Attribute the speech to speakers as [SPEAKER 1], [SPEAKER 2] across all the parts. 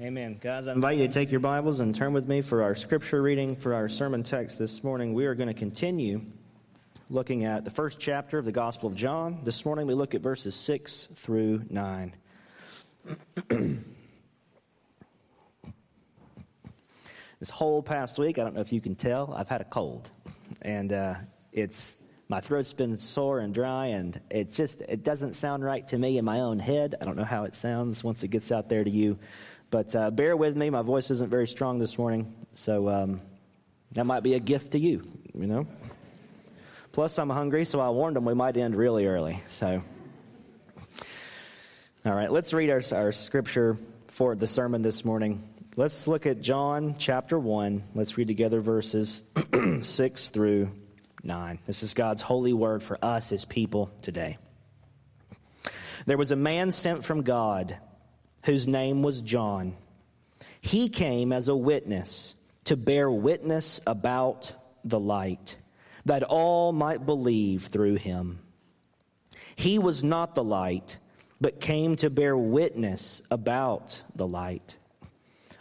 [SPEAKER 1] Amen. Guys, I invite you to take your Bibles and turn with me for our scripture reading for our sermon text this morning. We are going to continue looking at the first chapter of the Gospel of John. This morning we look at verses 6 through 9. this whole past week, I don't know if you can tell, I've had a cold. And uh, it's my throat's been sore and dry and it just it doesn't sound right to me in my own head i don't know how it sounds once it gets out there to you but uh, bear with me. My voice isn't very strong this morning. So um, that might be a gift to you, you know? Plus, I'm hungry, so I warned them we might end really early. So, all right, let's read our, our scripture for the sermon this morning. Let's look at John chapter 1. Let's read together verses 6 through 9. This is God's holy word for us as people today. There was a man sent from God whose name was John. He came as a witness to bear witness about the light, that all might believe through him. He was not the light, but came to bear witness about the light.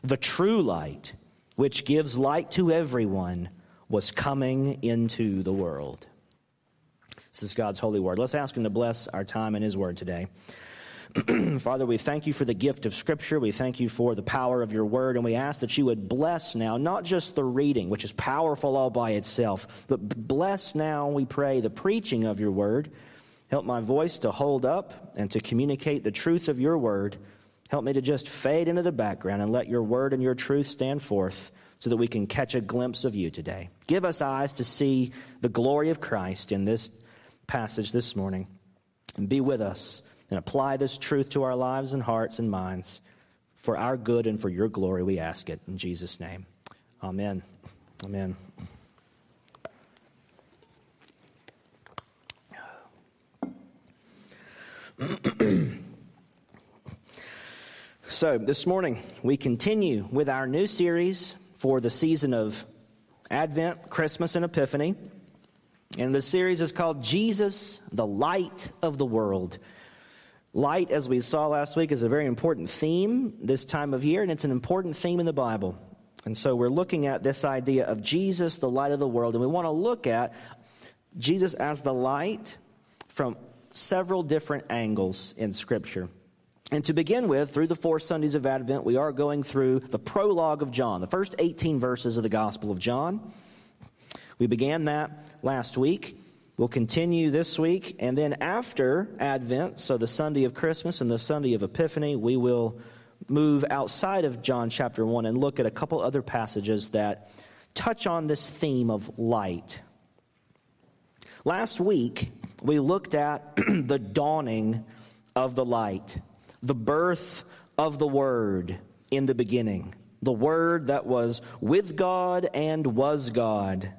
[SPEAKER 1] The true light, which gives light to everyone, was coming into the world. This is God's holy word. Let's ask Him to bless our time in His word today. Father, we thank you for the gift of Scripture. We thank you for the power of your word. And we ask that you would bless now, not just the reading, which is powerful all by itself, but bless now, we pray, the preaching of your word. Help my voice to hold up and to communicate the truth of your word. Help me to just fade into the background and let your word and your truth stand forth so that we can catch a glimpse of you today. Give us eyes to see the glory of Christ in this passage this morning. And be with us and apply this truth to our lives and hearts and minds. For our good and for your glory, we ask it in Jesus' name. Amen. Amen. so, this morning, we continue with our new series for the season of Advent, Christmas, and Epiphany. And the series is called Jesus, the Light of the World. Light, as we saw last week, is a very important theme this time of year, and it's an important theme in the Bible. And so we're looking at this idea of Jesus, the light of the world, and we want to look at Jesus as the light from several different angles in Scripture. And to begin with, through the four Sundays of Advent, we are going through the prologue of John, the first 18 verses of the Gospel of John. We began that last week. We'll continue this week, and then after Advent, so the Sunday of Christmas and the Sunday of Epiphany, we will move outside of John chapter 1 and look at a couple other passages that touch on this theme of light. Last week, we looked at the dawning of the light, the birth of the Word in the beginning, the Word that was with God and was God.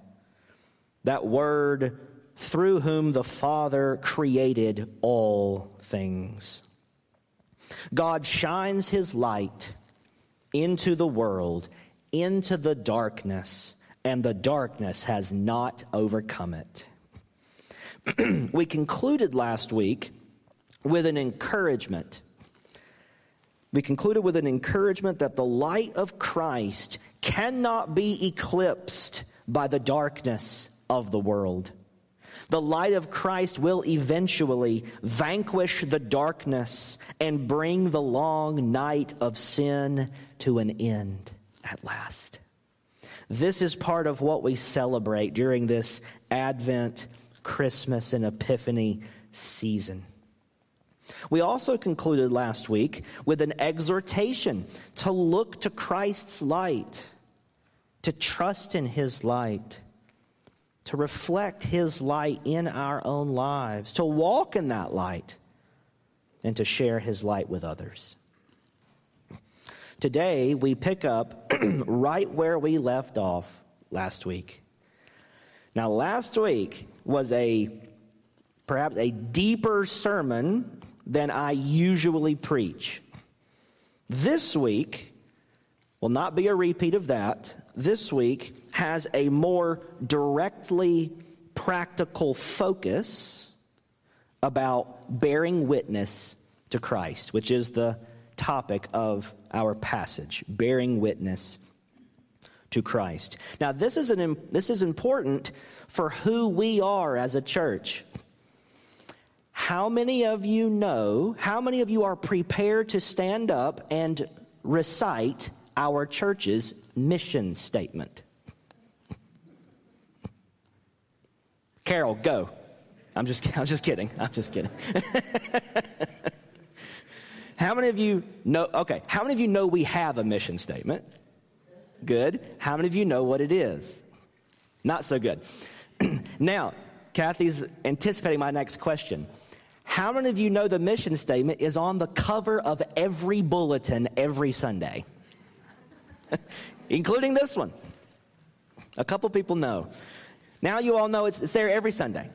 [SPEAKER 1] That Word through whom the Father created all things. God shines his light into the world, into the darkness, and the darkness has not overcome it. we concluded last week with an encouragement. We concluded with an encouragement that the light of Christ cannot be eclipsed by the darkness of the world. The light of Christ will eventually vanquish the darkness and bring the long night of sin to an end at last. This is part of what we celebrate during this Advent, Christmas, and Epiphany season. We also concluded last week with an exhortation to look to Christ's light, to trust in his light to reflect His light in our own lives, to walk in that light, and to share His light with others. Today, we pick up right where we left off last week. Now, last week was a perhaps a deeper sermon than I usually preach. This week will not be a repeat of that this week has a more directly practical focus about bearing witness to Christ, which is the topic of our passage bearing witness to Christ. Now, this is, an, this is important for who we are as a church. How many of you know, how many of you are prepared to stand up and recite our church's mission statement? Carol, go. I'm just, I'm just kidding. I'm just kidding. how many of you know? Okay, how many of you know we have a mission statement? Good. How many of you know what it is? Not so good. now, Kathy's anticipating my next question. How many of you know the mission statement is on the cover of every bulletin every Sunday? Including this one. A couple people know. Now you all know it's, it's there every Sunday,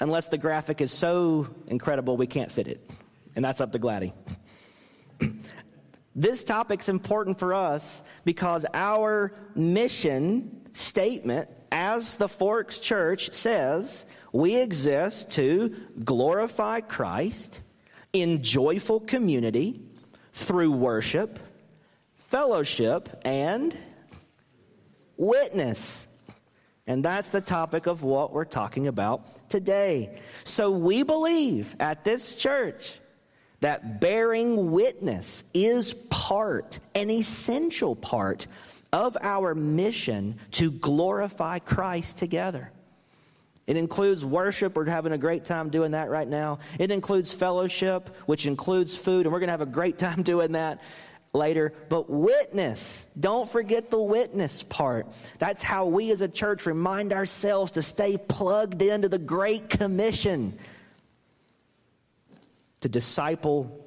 [SPEAKER 1] unless the graphic is so incredible we can't fit it. And that's up to Gladdy. this topic's important for us because our mission statement as the Forks Church says we exist to glorify Christ in joyful community through worship, fellowship, and witness. And that's the topic of what we're talking about today. So we believe at this church that bearing witness is part, an essential part of our mission to glorify Christ together. It includes worship. We're having a great time doing that right now. It includes fellowship, which includes food, and we're going to have a great time doing that later. But witness, don't forget the witness part. That's how we as a church remind ourselves to stay plugged into the Great Commission to disciple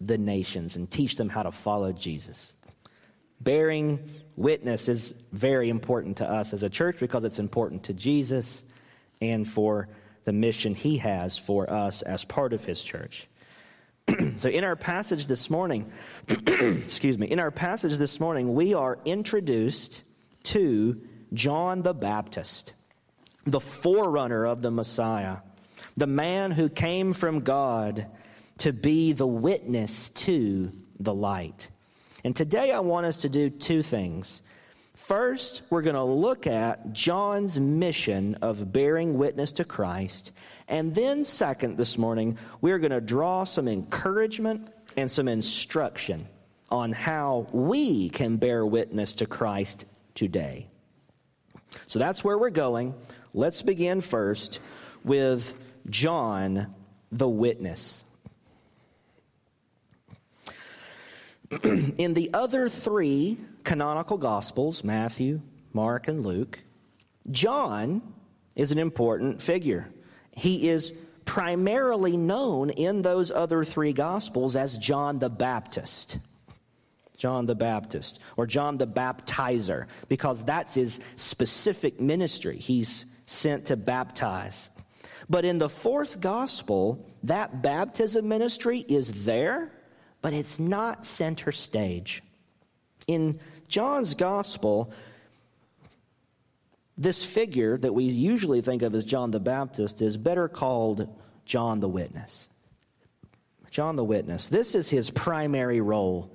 [SPEAKER 1] the nations and teach them how to follow Jesus. Bearing witness is very important to us as a church because it's important to Jesus and for the mission he has for us as part of his church. so, in our passage this morning, excuse me, in our passage this morning, we are introduced to John the Baptist, the forerunner of the Messiah, the man who came from God to be the witness to the light. And today I want us to do two things. First, we're going to look at John's mission of bearing witness to Christ. And then, second, this morning, we're going to draw some encouragement and some instruction on how we can bear witness to Christ today. So that's where we're going. Let's begin first with John the witness. In the other three canonical Gospels, Matthew, Mark, and Luke, John is an important figure. He is primarily known in those other three Gospels as John the Baptist. John the Baptist, or John the Baptizer, because that's his specific ministry. He's sent to baptize. But in the fourth Gospel, that baptism ministry is there, but it's not center stage. In John's gospel, this figure that we usually think of as John the Baptist is better called John the Witness. John the Witness. This is his primary role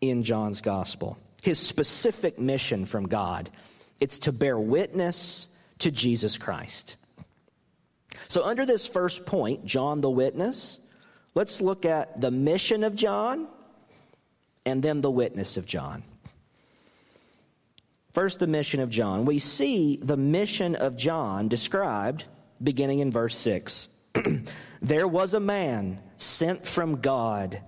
[SPEAKER 1] in John's gospel, his specific mission from God. It's to bear witness to Jesus Christ. So, under this first point, John the Witness, let's look at the mission of John and then the witness of John. First, the mission of John. We see the mission of John described beginning in verse 6. there was a man sent from God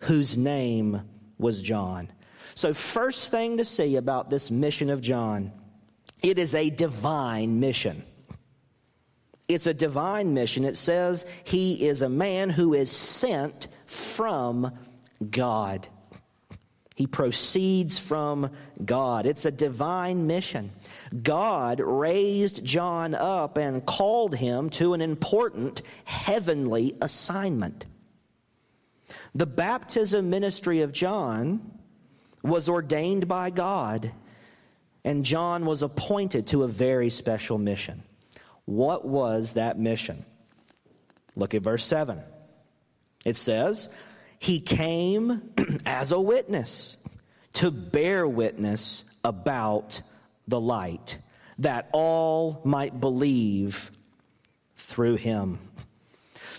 [SPEAKER 1] whose name was John. So, first thing to see about this mission of John, it is a divine mission. It's a divine mission. It says he is a man who is sent from God. He proceeds from God. It's a divine mission. God raised John up and called him to an important heavenly assignment. The baptism ministry of John was ordained by God, and John was appointed to a very special mission. What was that mission? Look at verse 7. It says, he came as a witness to bear witness about the light, that all might believe through him.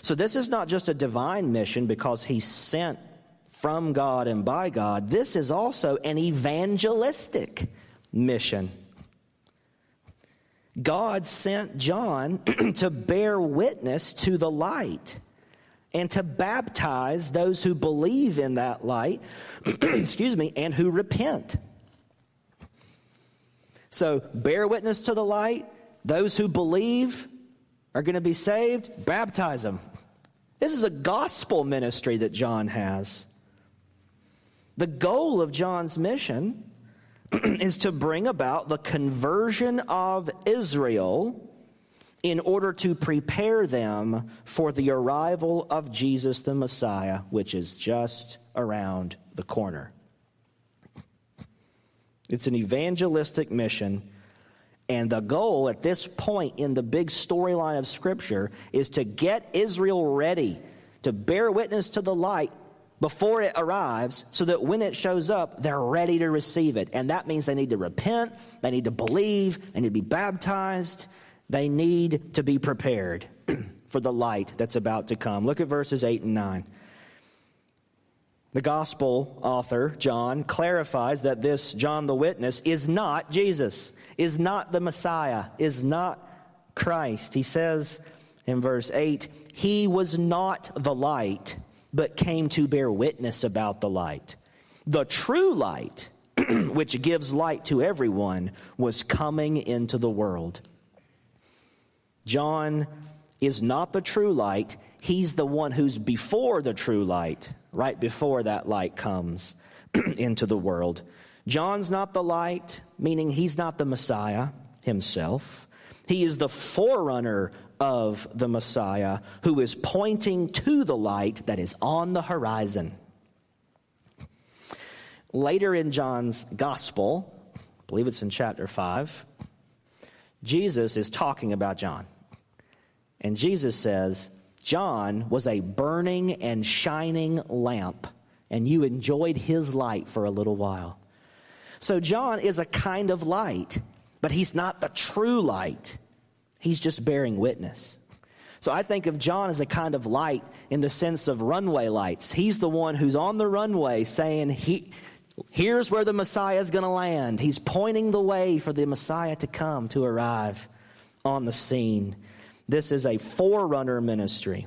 [SPEAKER 1] So, this is not just a divine mission because he's sent from God and by God. This is also an evangelistic mission. God sent John to bear witness to the light and to baptize those who believe in that light, excuse me, and who repent. So, bear witness to the light. Those who believe are going to be saved, baptize them. This is a gospel ministry that John has. The goal of John's mission is to bring about the conversion of Israel in order to prepare them for the arrival of Jesus the Messiah, which is just around the corner. It's an evangelistic mission. And the goal at this point in the big storyline of Scripture is to get Israel ready to bear witness to the light before it arrives so that when it shows up, they're ready to receive it. And that means they need to repent, they need to believe, they need to be baptized, they need to be prepared for the light that's about to come. Look at verses 8 and 9. The gospel author, John, clarifies that this John the Witness is not Jesus, is not the Messiah, is not Christ. He says in verse 8, He was not the light but came to bear witness about the light. The true light, which gives light to everyone, was coming into the world. John is not the true light. He's the one who's before the true light, right before that light comes into the world. John's not the light, meaning he's not the Messiah himself. He is the forerunner of the Messiah who is pointing to the light that is on the horizon. Later in John's gospel, I believe it's in chapter 5, Jesus is talking about John. And Jesus says, John was a burning and shining lamp, and you enjoyed his light for a little while. So, John is a kind of light, but he's not the true light. He's just bearing witness. So I think of John as a kind of light in the sense of runway lights. He's the one who's on the runway saying, he, Here's where the Messiah is going to land. He's pointing the way for the Messiah to come, to arrive on the scene. This is a forerunner ministry,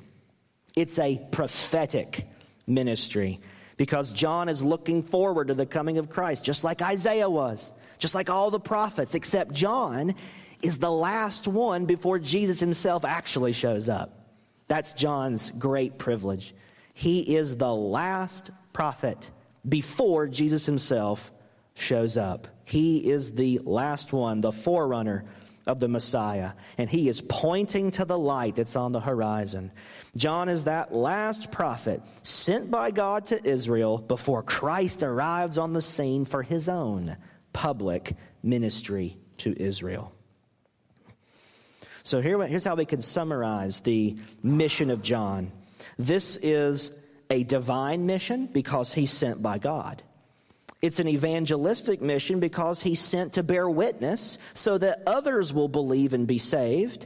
[SPEAKER 1] it's a prophetic ministry because John is looking forward to the coming of Christ, just like Isaiah was, just like all the prophets, except John is the last one before Jesus himself actually shows up. That's John's great privilege. He is the last prophet before Jesus himself shows up. He is the last one, the forerunner of the Messiah, and he is pointing to the light that's on the horizon. John is that last prophet sent by God to Israel before Christ arrives on the scene for his own public ministry to Israel. So here, here's how we can summarize the mission of John. This is a divine mission because he's sent by God. It's an evangelistic mission because he's sent to bear witness so that others will believe and be saved.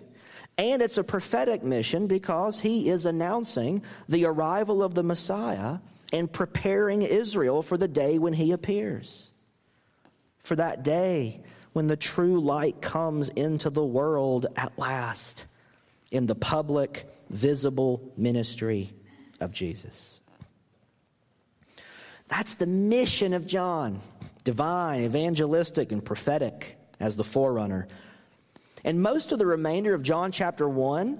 [SPEAKER 1] And it's a prophetic mission because he is announcing the arrival of the Messiah and preparing Israel for the day when he appears. For that day when the true light comes into the world at last in the public, visible ministry of Jesus. That's the mission of John divine, evangelistic, and prophetic as the forerunner. And most of the remainder of John chapter 1,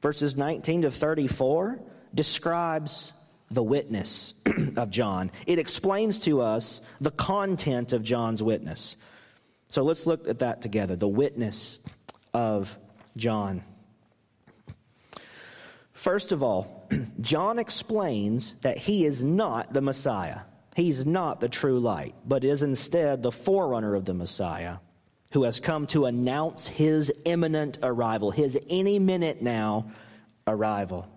[SPEAKER 1] verses 19 to 34, describes the witness of John. It explains to us the content of John's witness. So let's look at that together the witness of John. First of all, John explains that he is not the Messiah. He's not the true light, but is instead the forerunner of the Messiah who has come to announce his imminent arrival, his any minute now arrival.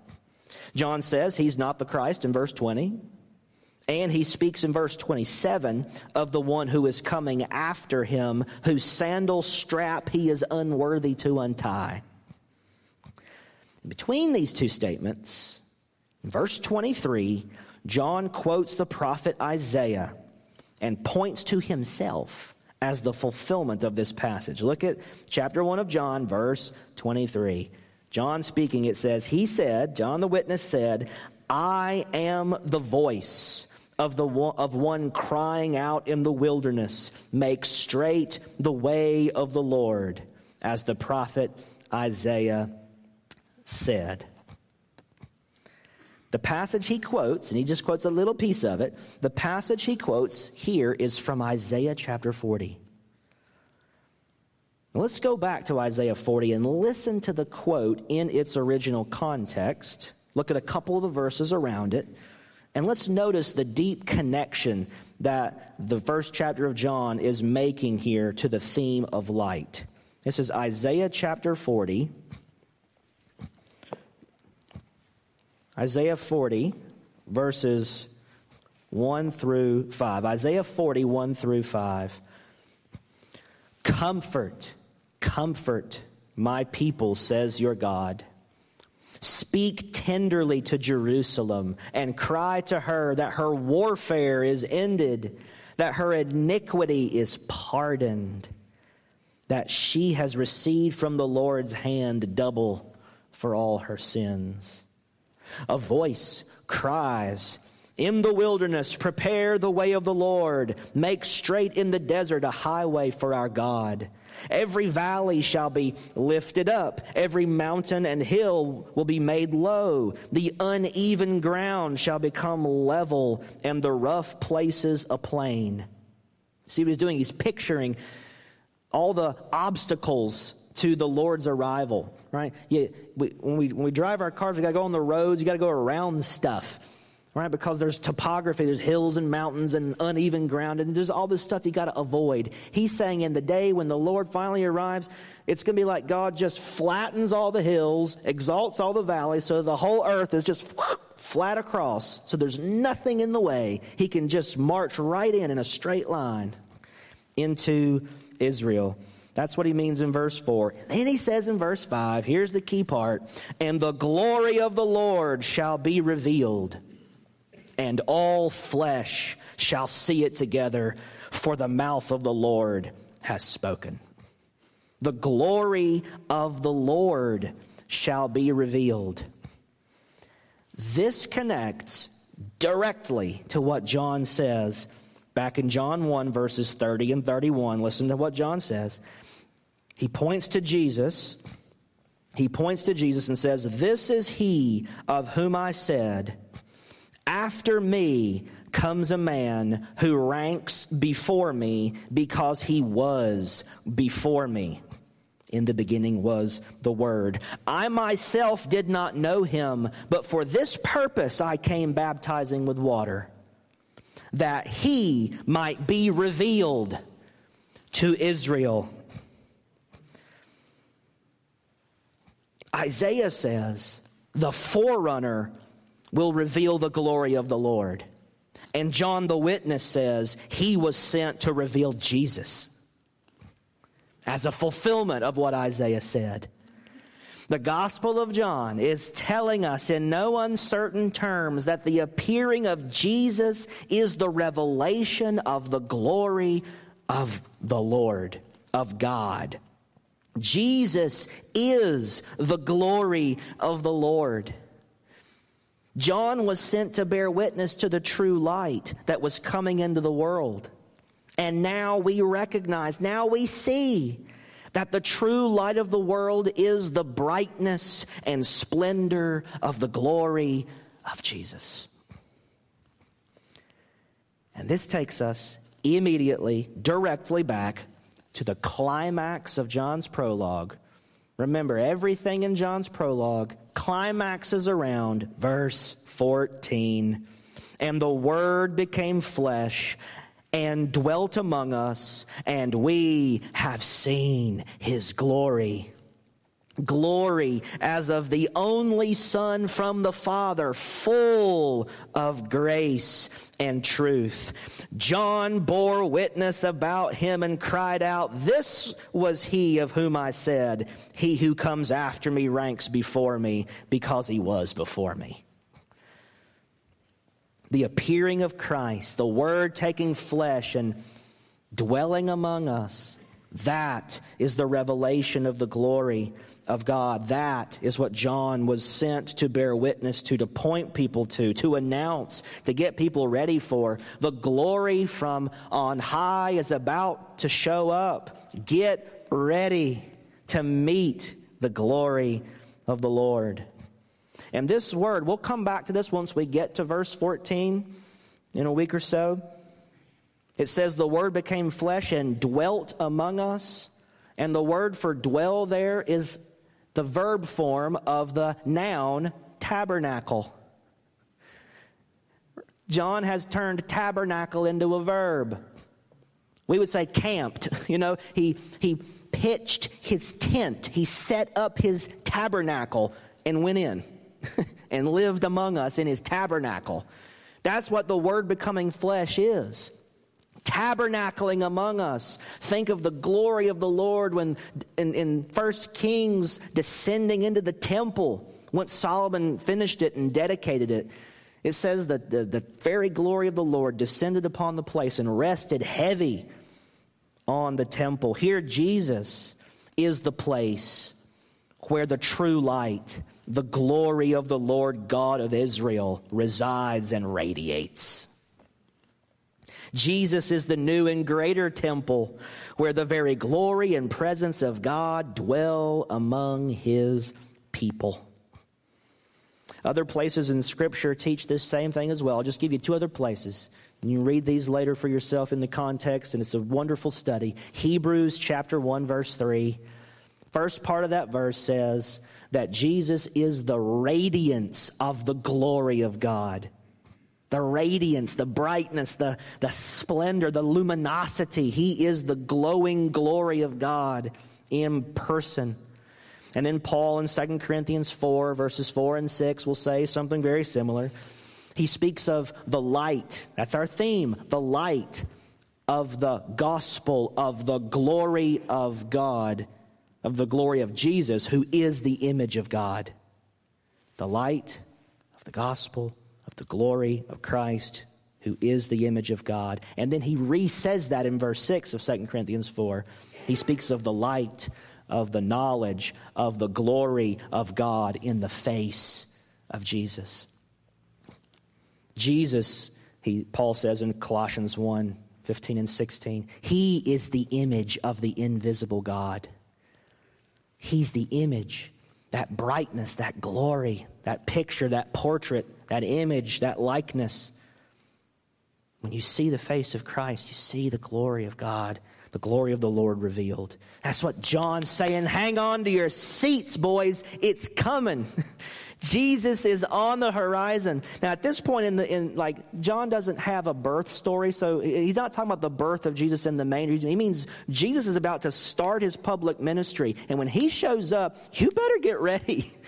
[SPEAKER 1] John says he's not the Christ in verse 20. And he speaks in verse 27 of the one who is coming after him, whose sandal strap he is unworthy to untie. Between these two statements, verse 23, John quotes the prophet Isaiah and points to himself as the fulfillment of this passage. Look at chapter 1 of John, verse 23. John speaking, it says, He said, John the witness said, I am the voice of, the of one crying out in the wilderness, Make straight the way of the Lord, as the prophet Isaiah said. The passage he quotes, and he just quotes a little piece of it, the passage he quotes here is from Isaiah chapter 40. Let's go back to Isaiah 40 and listen to the quote in its original context. Look at a couple of the verses around it. And let's notice the deep connection that the first chapter of John is making here to the theme of light. This is Isaiah chapter 40. Isaiah 40, verses 1 through 5. Isaiah 40, 1 through 5. Comfort Comfort my people, says your God. Speak tenderly to Jerusalem and cry to her that her warfare is ended, that her iniquity is pardoned, that she has received from the Lord's hand double for all her sins. A voice cries, in the wilderness, prepare the way of the Lord. Make straight in the desert a highway for our God. Every valley shall be lifted up. Every mountain and hill will be made low. The uneven ground shall become level, and the rough places a plain. See what he's doing? He's picturing all the obstacles to the Lord's arrival, right? Yeah, we, when, we, when we drive our cars, we got to go on the roads, you got to go around stuff right? Because there's topography, there's hills and mountains and uneven ground, and there's all this stuff you got to avoid. He's saying in the day when the Lord finally arrives, it's going to be like God just flattens all the hills, exalts all the valleys, so the whole earth is just flat across. So there's nothing in the way. He can just march right in in a straight line into Israel. That's what he means in verse 4. And he says in verse 5, here's the key part, and the glory of the Lord shall be revealed and all flesh shall see it together, for the mouth of the Lord has spoken. The glory of the Lord shall be revealed. This connects directly to what John says back in John 1, verses 30 and 31. Listen to what John says. He points to Jesus. He points to Jesus and says, This is he of whom I said, after me comes a man who ranks before me because he was before me. In the beginning was the Word. I myself did not know him, but for this purpose I came baptizing with water, that he might be revealed to Israel. Isaiah says, the forerunner will reveal the glory of the Lord. And John the witness says he was sent to reveal Jesus as a fulfillment of what Isaiah said. The Gospel of John is telling us in no uncertain terms that the appearing of Jesus is the revelation of the glory of the Lord, of God. Jesus is the glory of the Lord. John was sent to bear witness to the true light that was coming into the world. And now we recognize, now we see that the true light of the world is the brightness and splendor of the glory of Jesus. And this takes us immediately, directly back to the climax of John's prologue. Remember, everything in John's prologue climaxes around verse 14. And the Word became flesh and dwelt among us, and we have seen his glory. Glory as of the only Son from the Father, full of grace and truth. John bore witness about him and cried out, This was he of whom I said, He who comes after me ranks before me, because he was before me. The appearing of Christ, the Word taking flesh and dwelling among us, that is the revelation of the glory of God. That is what John was sent to bear witness to, to point people to, to announce, to get people ready for. The glory from on high is about to show up. Get ready to meet the glory of the Lord. And this word, we'll come back to this once we get to verse 14 in a week or so. It says, The word became flesh and dwelt among us. And the word for dwell there is the verb form of the noun tabernacle. John has turned tabernacle into a verb. We would say camped. You know, he, he pitched his tent, he set up his tabernacle and went in and lived among us in his tabernacle. That's what the word becoming flesh is tabernacling among us. Think of the glory of the Lord when in, in First Kings descending into the temple once Solomon finished it and dedicated it. It says that the, the very glory of the Lord descended upon the place and rested heavy on the temple. Here, Jesus is the place where the true light, the glory of the Lord God of Israel, resides and radiates. Jesus is the new and greater temple where the very glory and presence of God dwell among his people. Other places in Scripture teach this same thing as well. I'll just give you two other places. You read these later for yourself in the context, and it's a wonderful study. Hebrews chapter 1, verse 3. First part of that verse says that Jesus is the radiance of the glory of God the radiance, the brightness, the, the splendor, the luminosity. He is the glowing glory of God in person. And then Paul in 2 Corinthians 4, verses 4 and 6, will say something very similar. He speaks of the light. That's our theme the light of the gospel of the glory of God, of the glory of Jesus, who is the image of God. The light of the gospel the glory of Christ, who is the image of God. And then he re says that in verse 6 of 2 Corinthians 4. He speaks of the light, of the knowledge, of the glory of God in the face of Jesus. Jesus, he, Paul says in Colossians 1 15 and 16, he is the image of the invisible God. He's the image, that brightness, that glory, that picture, that portrait that image, that likeness. When you see the face of Christ, you see the glory of God, the glory of the Lord revealed. That's what John's saying. Hang on to your seats, boys. It's coming. Jesus is on the horizon. Now, at this point in the in like John doesn't have a birth story, so he's not talking about the birth of Jesus in the main. He means Jesus is about to start his public ministry, and when he shows up, you better get ready.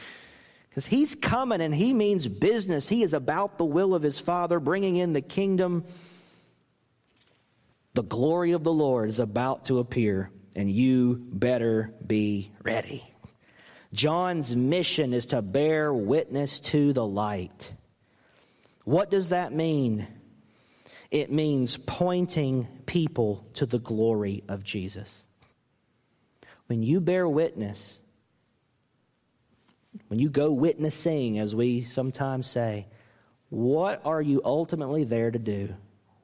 [SPEAKER 1] Because he's coming and he means business. He is about the will of his Father, bringing in the kingdom. The glory of the Lord is about to appear, and you better be ready. John's mission is to bear witness to the light. What does that mean? It means pointing people to the glory of Jesus. When you bear witness, when you go witnessing, as we sometimes say, what are you ultimately there to do?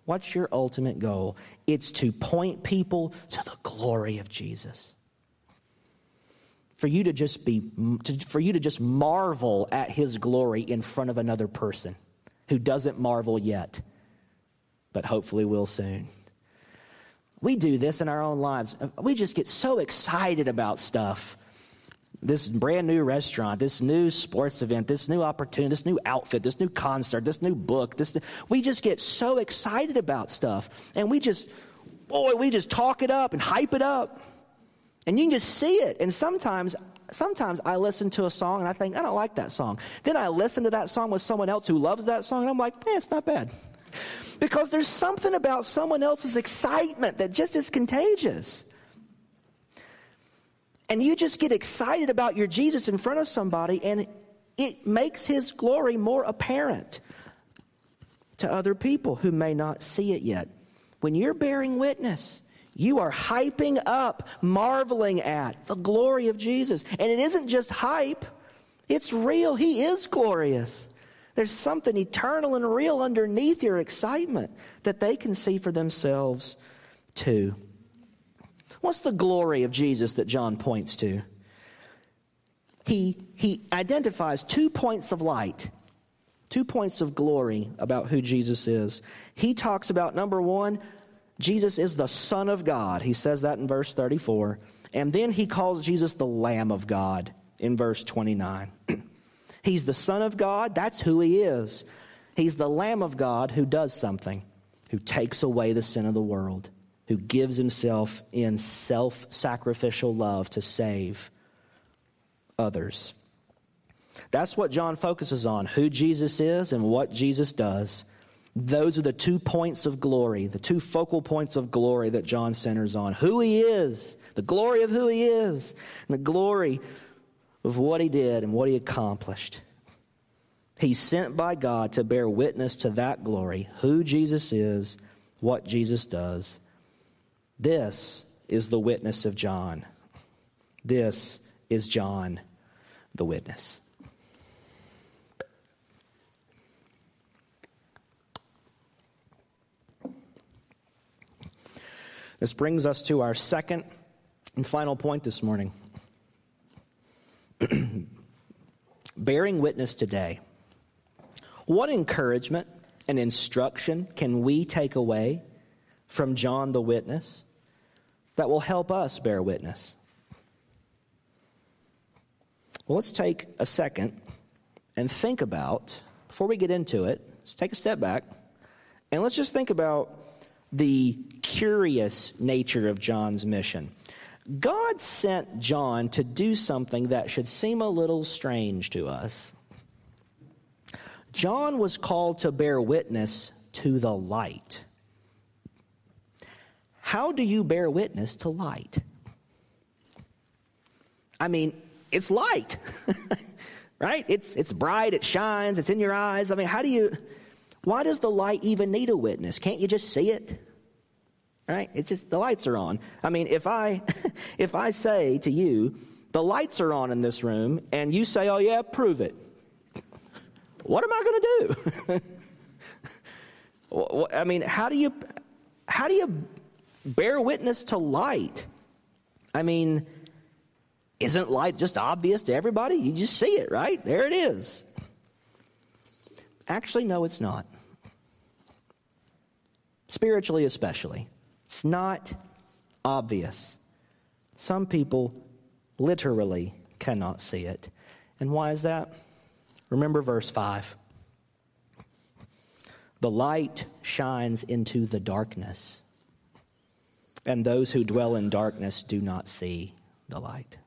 [SPEAKER 1] What's your ultimate goal? It's to point people to the glory of Jesus. For you to just be, for you to just marvel at his glory in front of another person who doesn't marvel yet, but hopefully will soon. We do this in our own lives. We just get so excited about stuff this brand new restaurant, this new sports event, this new opportunity, this new outfit, this new concert, this new book, this we just get so excited about stuff and we just boy, we just talk it up and hype it up. And you can just see it. And sometimes sometimes I listen to a song and I think, I don't like that song. Then I listen to that song with someone else who loves that song and I'm like, eh, it's not bad. Because there's something about someone else's excitement that just is contagious. And you just get excited about your Jesus in front of somebody and it makes his glory more apparent to other people who may not see it yet. When you're bearing witness, you are hyping up, marveling at the glory of Jesus. And it isn't just hype, it's real. He is glorious. There's something eternal and real underneath your excitement that they can see for themselves too. What's the glory of Jesus that John points to? He, he identifies two points of light, two points of glory about who Jesus is. He talks about number one, Jesus is the Son of God. He says that in verse 34. And then he calls Jesus the Lamb of God in verse 29. He's the Son of God. That's who he is. He's the Lamb of God who does something, who takes away the sin of the world, who gives himself in self sacrificial love to save others. That's what John focuses on who Jesus is and what Jesus does. Those are the two points of glory, the two focal points of glory that John centers on who he is, the glory of who he is, and the glory of what he did and what he accomplished. He's sent by God to bear witness to that glory, who Jesus is, what Jesus does. This is the witness of John. This is John, the witness. This brings us to our second and final point this morning. Bearing witness today. What encouragement and instruction can we take away from John the witness that will help us bear witness? Well, let's take a second and think about, before we get into it, let's take a step back and let's just think about the curious nature of John's mission. God sent John to do something that should seem a little strange to us. John was called to bear witness to the light. How do you bear witness to light? I mean, it's light, right? It's, it's bright, it shines, it's in your eyes. I mean, how do you, why does the light even need a witness? Can't you just see it? Right? It's just the lights are on. I mean, if I if I say to you, the lights are on in this room, and you say, "Oh yeah, prove it," what am I going to do? I mean, how do you how do you bear witness to light? I mean, isn't light just obvious to everybody? You just see it, right? There it is. Actually, no, it's not. Spiritually, especially. It's not obvious. Some people literally cannot see it. And why is that? Remember verse 5. The light shines into the darkness, and those who dwell in darkness do not see the light.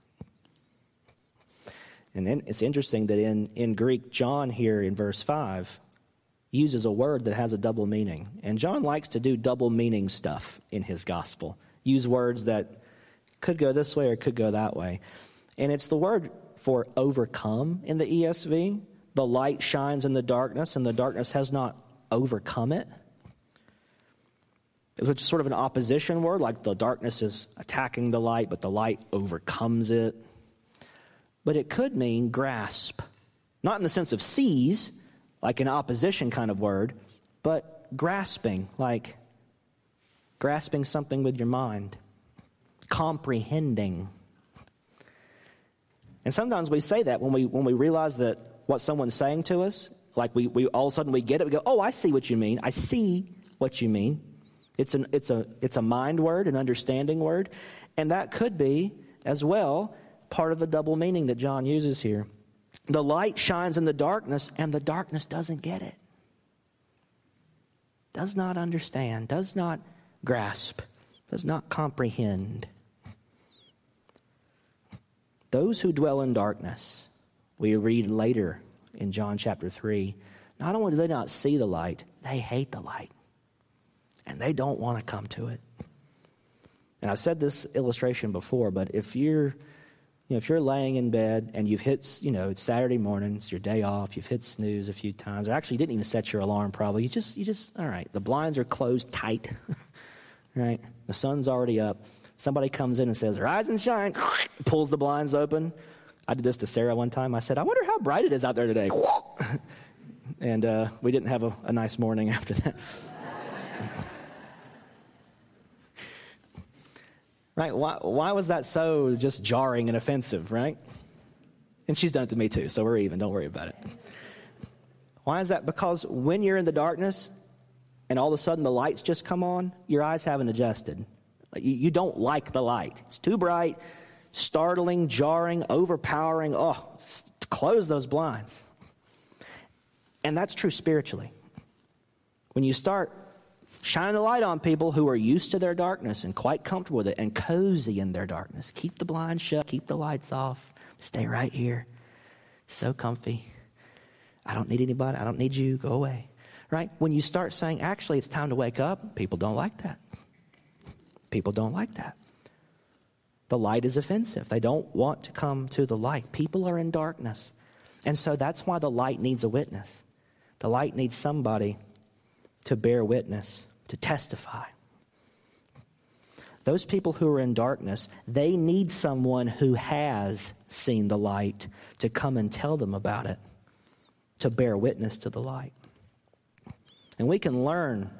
[SPEAKER 1] And then it's interesting that in, in Greek, John here in verse 5 uses a word that has a double meaning. And John likes to do double meaning stuff in his gospel, use words that could go this way or could go that way. And it's the word for overcome in the ESV. The light shines in the darkness, and the darkness has not overcome it. It's sort of an opposition word, like the darkness is attacking the light, but the light overcomes it. But it could mean grasp, not in the sense of seize, like an opposition kind of word, but grasping, like grasping something with your mind, comprehending. And sometimes we say that when we, when we realize that what someone's saying to us, like we, we all of a sudden we get it, we go, oh, I see what you mean. I see what you mean. It's, an, it's, a, it's a mind word, an understanding word. And that could be, as well, part of the double meaning that John uses here. The light shines in the darkness, and the darkness doesn't get it. Does not understand, does not grasp, does not comprehend. Those who dwell in darkness, we read later in John chapter 3, not only do they not see the light, they hate the light. And they don't want to come to it. And I've said this illustration before, but if you're, you know, if you're laying in bed and you've hit, you know, it's Saturday morning, it's your day off, you've hit snooze a few times, or actually you didn't even set your alarm probably. You just, you just, all right, the blinds are closed tight, right? The sun's already up. Somebody comes in and says, rise and shine, pulls the blinds open. I did this to Sarah one time. I said, I wonder how bright it is out there today. and uh, we didn't have a, a nice morning after that. Right? Why, why was that so just jarring and offensive, right? And she's done it to me too, so we're even. Don't worry about it. Why is that? Because when you're in the darkness and all of a sudden the lights just come on, your eyes haven't adjusted. You, you don't like the light. It's too bright, startling, jarring, overpowering. Oh, close those blinds. And that's true spiritually. When you start shining the light on people who are used to their darkness and quite comfortable with it and cozy in their darkness, keep the blinds shut, keep the lights off, stay right here. So comfy. I don't need anybody. I don't need you. Go away. Right? When you start saying, actually, it's time to wake up, people don't like that. People don't like that. The light is offensive. They don't want to come to the light. People are in darkness. And so that's why the light needs a witness. The light needs somebody to bear witness, to testify. Those people who are in darkness, they need someone who has seen the light to come and tell them about it, to bear witness to the light. And we can learn,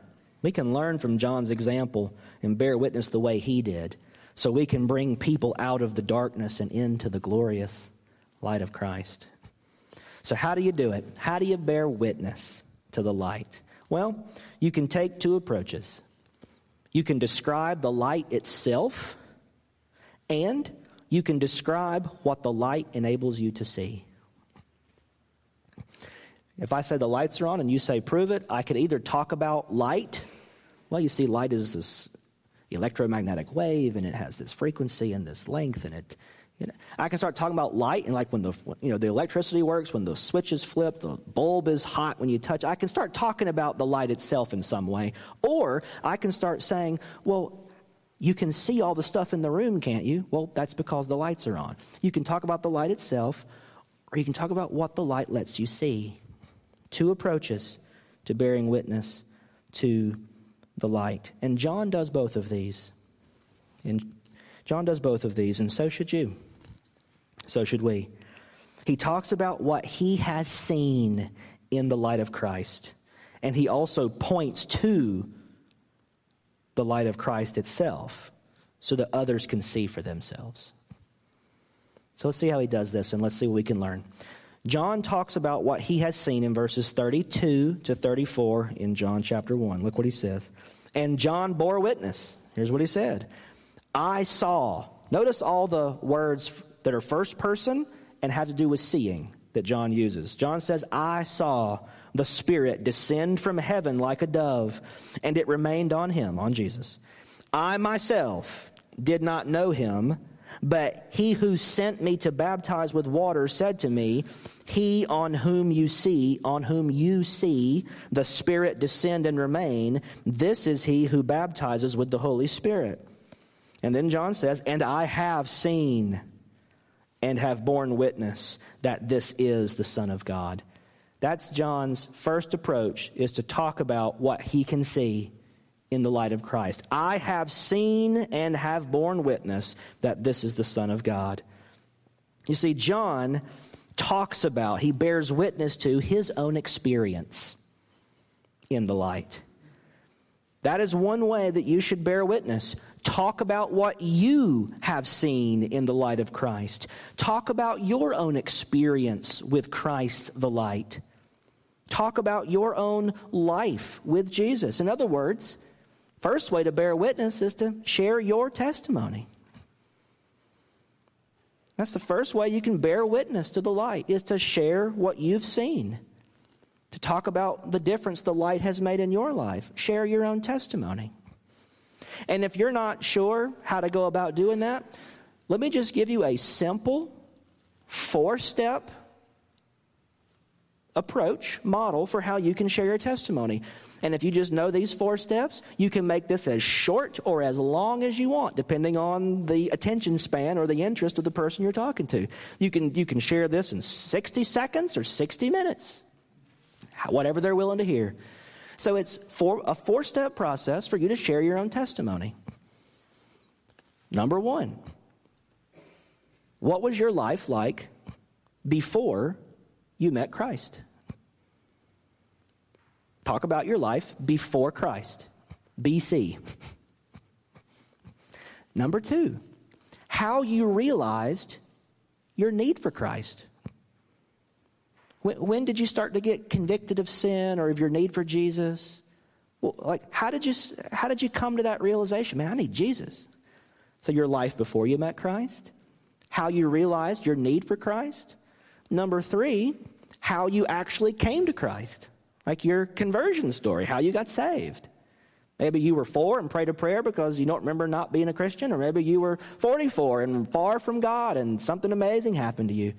[SPEAKER 1] we can learn from John's example and bear witness the way he did so we can bring people out of the darkness and into the glorious light of Christ. So, how do you do it? How do you bear witness to the light? Well, you can take two approaches. You can describe the light itself, and you can describe what the light enables you to see. If I say the lights are on and you say prove it, I could either talk about light. Well, you see, light is this electromagnetic wave and it has this frequency and this length and it you know, I can start talking about light and like when the you know the electricity works, when the switch is flipped, the bulb is hot when you touch. I can start talking about the light itself in some way, or I can start saying, well. You can see all the stuff in the room, can't you? Well, that's because the lights are on. You can talk about the light itself, or you can talk about what the light lets you see. Two approaches to bearing witness to the light. And John does both of these. And John does both of these, and so should you. So should we. He talks about what he has seen in the light of Christ, and he also points to the light of Christ itself so that others can see for themselves. So let's see how he does this, and let's see what we can learn. John talks about what he has seen in verses 32 to 34 in John chapter 1. Look what he says. And John bore witness. Here's what he said I saw. Notice all the words that are first person and have to do with seeing that John uses. John says, I saw the Spirit descend from heaven like a dove, and it remained on him, on Jesus. I myself did not know him but he who sent me to baptize with water said to me, He on whom you see, on whom you see the Spirit descend and remain, this is he who baptizes with the Holy Spirit. And then John says, And I have seen and have borne witness that this is the Son of God. That's John's first approach is to talk about what he can see in the light of Christ. I have seen and have borne witness that this is the Son of God. You see, John talks about, he bears witness to his own experience in the light. That is one way that you should bear witness. Talk about what you have seen in the light of Christ. Talk about your own experience with Christ the light. Talk about your own life with Jesus. In other words, First way to bear witness is to share your testimony. That's the first way you can bear witness to the light, is to share what you've seen. To talk about the difference the light has made in your life. Share your own testimony. And if you're not sure how to go about doing that, let me just give you a simple four step approach, model for how you can share your testimony. And if you just know these four steps, you can make this as short or as long as you want, depending on the attention span or the interest of the person you're talking to. You can, you can share this in 60 seconds or 60 minutes, whatever they're willing to hear. So it's four, a four step process for you to share your own testimony. Number one, what was your life like before you met Christ? Talk about your life before Christ, BC. Number two, how you realized your need for Christ. When, when, did you start to get convicted of sin or of your need for Jesus? Well, like, how did you how did you come to that realization? Man, I need Jesus. So your life before you met Christ, how you realized your need for Christ. Number three, how you actually came to Christ, like your conversion story, how you got saved. Maybe you were four and prayed a prayer because you don't remember not being a Christian, or maybe you were 44 and far from God and something amazing happened to you.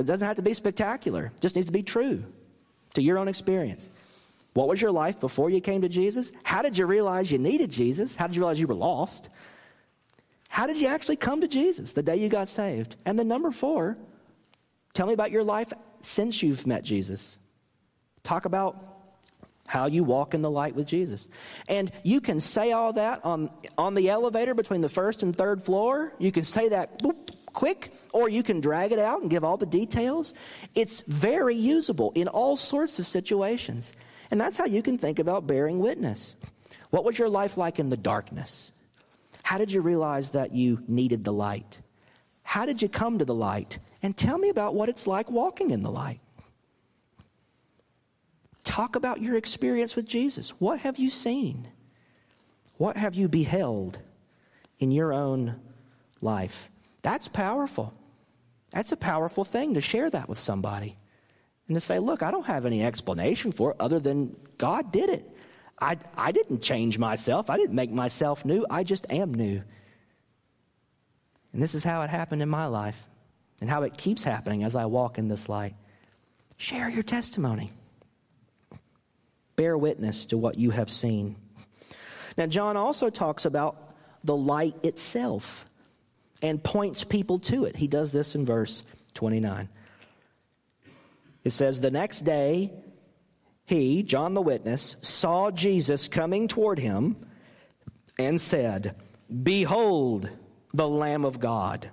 [SPEAKER 1] It doesn't have to be spectacular, it just needs to be true to your own experience. What was your life before you came to Jesus? How did you realize you needed Jesus? How did you realize you were lost? How did you actually come to Jesus the day you got saved? And then, number four, tell me about your life since you've met Jesus. Talk about how you walk in the light with Jesus. And you can say all that on, on the elevator between the first and third floor. You can say that boop, quick, or you can drag it out and give all the details. It's very usable in all sorts of situations. And that's how you can think about bearing witness. What was your life like in the darkness? How did you realize that you needed the light? How did you come to the light? And tell me about what it's like walking in the light. Talk about your experience with Jesus. What have you seen? What have you beheld in your own life? That's powerful. That's a powerful thing to share that with somebody and to say, look, I don't have any explanation for it other than God did it. I, I didn't change myself, I didn't make myself new, I just am new. And this is how it happened in my life and how it keeps happening as I walk in this light. Share your testimony. Bear witness to what you have seen. Now, John also talks about the light itself and points people to it. He does this in verse 29. It says, The next day, he, John the witness, saw Jesus coming toward him and said, Behold the Lamb of God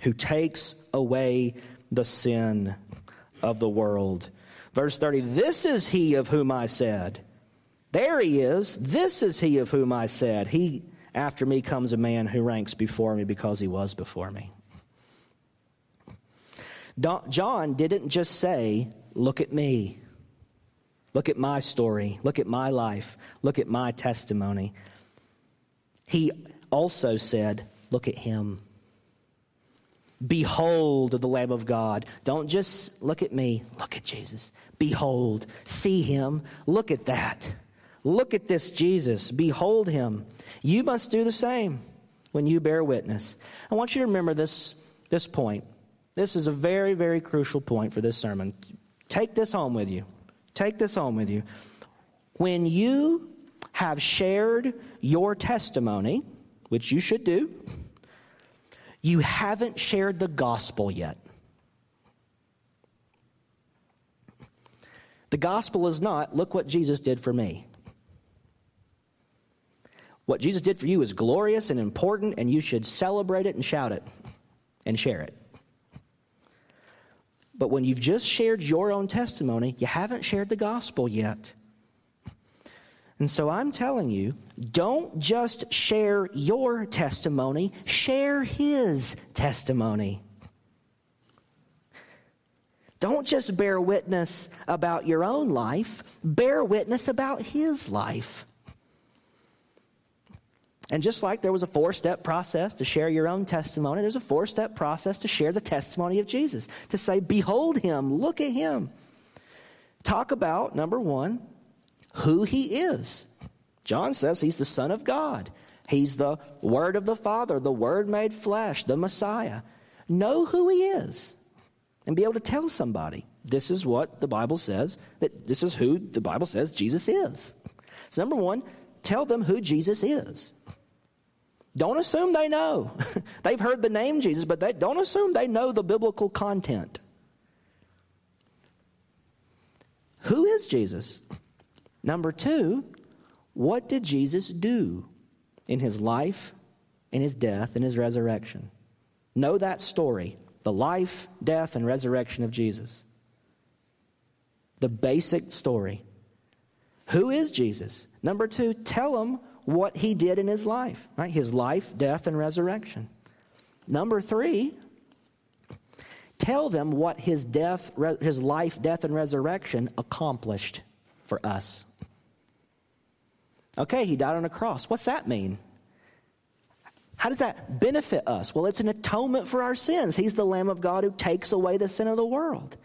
[SPEAKER 1] who takes away the sin of the world. Verse 30 This is he of whom I said, There he is. This is he of whom I said, He after me comes a man who ranks before me because he was before me. John didn't just say, Look at me. Look at my story. Look at my life. Look at my testimony. He also said, Look at him. Behold the Lamb of God. Don't just look at me, look at Jesus. Behold, see him. Look at that. Look at this Jesus. Behold him. You must do the same when you bear witness. I want you to remember this, this point. This is a very, very crucial point for this sermon. Take this home with you. Take this home with you. When you have shared your testimony, which you should do, you haven't shared the gospel yet. The gospel is not, look what Jesus did for me. What Jesus did for you is glorious and important, and you should celebrate it and shout it and share it. But when you've just shared your own testimony, you haven't shared the gospel yet. And so I'm telling you, don't just share your testimony, share his testimony. Don't just bear witness about your own life, bear witness about his life. And just like there was a four step process to share your own testimony, there's a four step process to share the testimony of Jesus. To say, Behold him, look at him. Talk about, number one, who he is. John says he's the Son of God, he's the Word of the Father, the Word made flesh, the Messiah. know who he is and be able to tell somebody this is what the Bible says, that this is who the Bible says Jesus is. So, number one, tell them who Jesus is. Don't assume they know. They've heard the name Jesus, but they don't assume they know the biblical content. Who is Jesus? Number two, what did Jesus do in his life, in his death, in his resurrection? Know that story the life, death, and resurrection of Jesus. The basic story. Who is Jesus? Number two, tell them what he did in his life, right? His life, death, and resurrection. Number three, tell them what his death, his life, death, and resurrection accomplished for us. Okay, he died on a cross. What's that mean? How does that benefit us? Well, it's an atonement for our sins. He's the Lamb of God who takes away the sin of the world.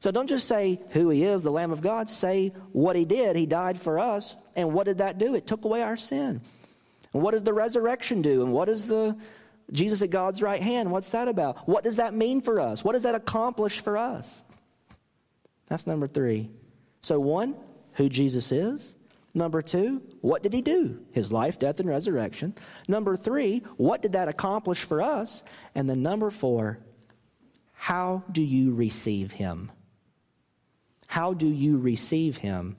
[SPEAKER 1] So don't just say who he is, the Lamb of God. Say what he did. He died for us. And what did that do? It took away our sin. And what does the resurrection do? And what is the Jesus at God's right hand? What's that about? What does that mean for us? What does that accomplish for us? That's number three. So, one, who Jesus is. Number two, what did he do? His life, death, and resurrection. Number three, what did that accomplish for us? And then number four, how do you receive him? How do you receive him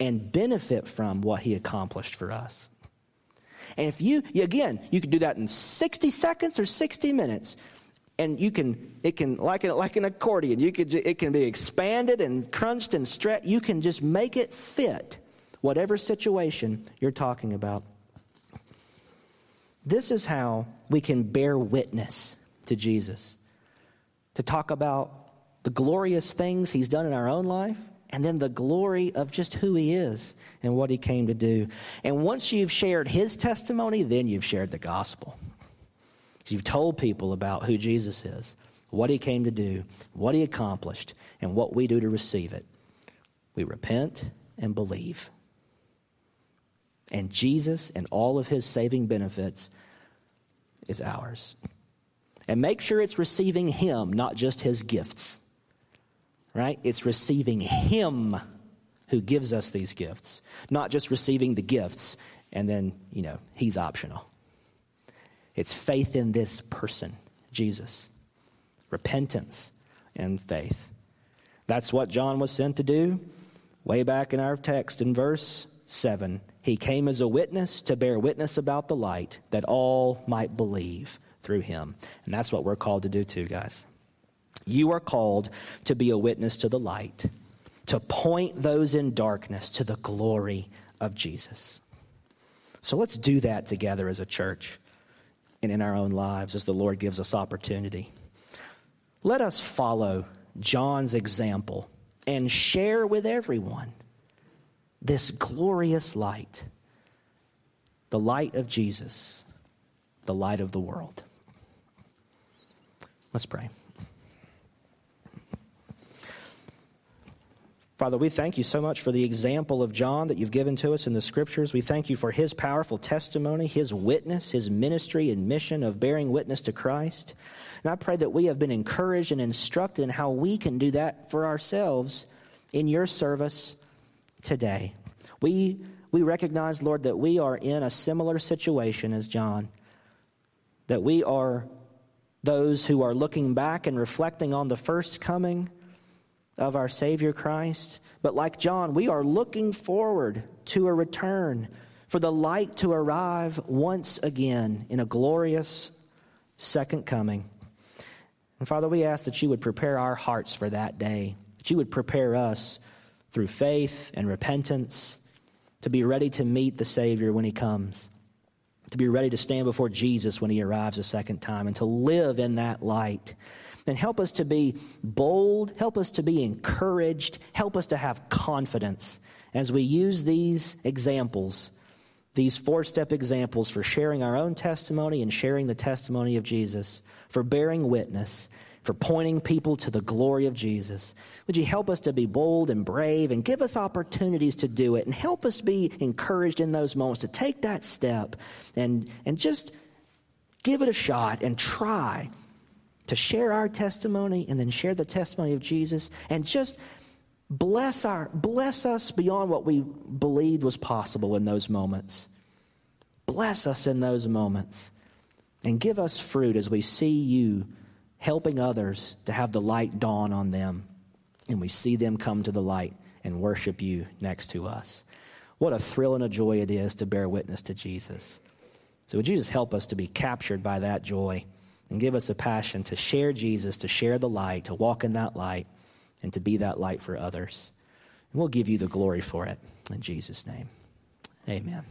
[SPEAKER 1] and benefit from what he accomplished for us? And if you, again, you can do that in 60 seconds or 60 minutes. And you can, it can, like, an, like an accordion, you could, it can be expanded and crunched and stretched. You can just make it fit whatever situation you're talking about. This is how we can bear witness to Jesus. To talk about the glorious things he's done in our own life, and then the glory of just who he is and what he came to do. And once you've shared his testimony, then you've shared the gospel. You've told people about who Jesus is, what he came to do, what he accomplished, and what we do to receive it. We repent and believe and Jesus and all of his saving benefits is ours. And make sure it's receiving him, not just his gifts. Right? It's receiving him who gives us these gifts, not just receiving the gifts and then, you know, he's optional. It's faith in this person, Jesus. Repentance and faith. That's what John was sent to do way back in our text in verse 7. He came as a witness to bear witness about the light that all might believe through him. And that's what we're called to do too, guys. You are called to be a witness to the light, to point those in darkness to the glory of Jesus. So let's do that together as a church and in our own lives as the Lord gives us opportunity. Let us follow John's example and share with everyone this glorious light, the light of Jesus, the light of the world. Let's pray. Father, we thank you so much for the example of John that you've given to us in the scriptures. We thank you for his powerful testimony, his witness, his ministry and mission of bearing witness to Christ. And I pray that we have been encouraged and instructed in how we can do that for ourselves in your service today. We, we recognize, Lord, that we are in a similar situation as John, that we are those who are looking back and reflecting on the first coming of our Savior Christ. But like John, we are looking forward to a return, for the light to arrive once again in a glorious second coming. And Father, we ask that you would prepare our hearts for that day, that you would prepare us through faith and repentance to be ready to meet the Savior when he comes, to be ready to stand before Jesus when he arrives a second time, and to live in that light. And help us to be bold, help us to be encouraged, help us to have confidence as we use these examples, these four step examples for sharing our own testimony and sharing the testimony of Jesus, for bearing witness for pointing people to the glory of Jesus. Would you help us to be bold and brave and give us opportunities to do it and help us be encouraged in those moments to take that step and, and just give it a shot and try to share our testimony and then share the testimony of Jesus and just bless our bless us beyond what we believed was possible in those moments. Bless us in those moments and give us fruit as we see you helping others to have the light dawn on them and we see them come to the light and worship you next to us. What a thrill and a joy it is to bear witness to Jesus. So, would you just help us to be captured by that joy and give us a passion to share Jesus, to share the light, to walk in that light, and to be that light for others? And we'll give you the glory for it. In Jesus' name, amen.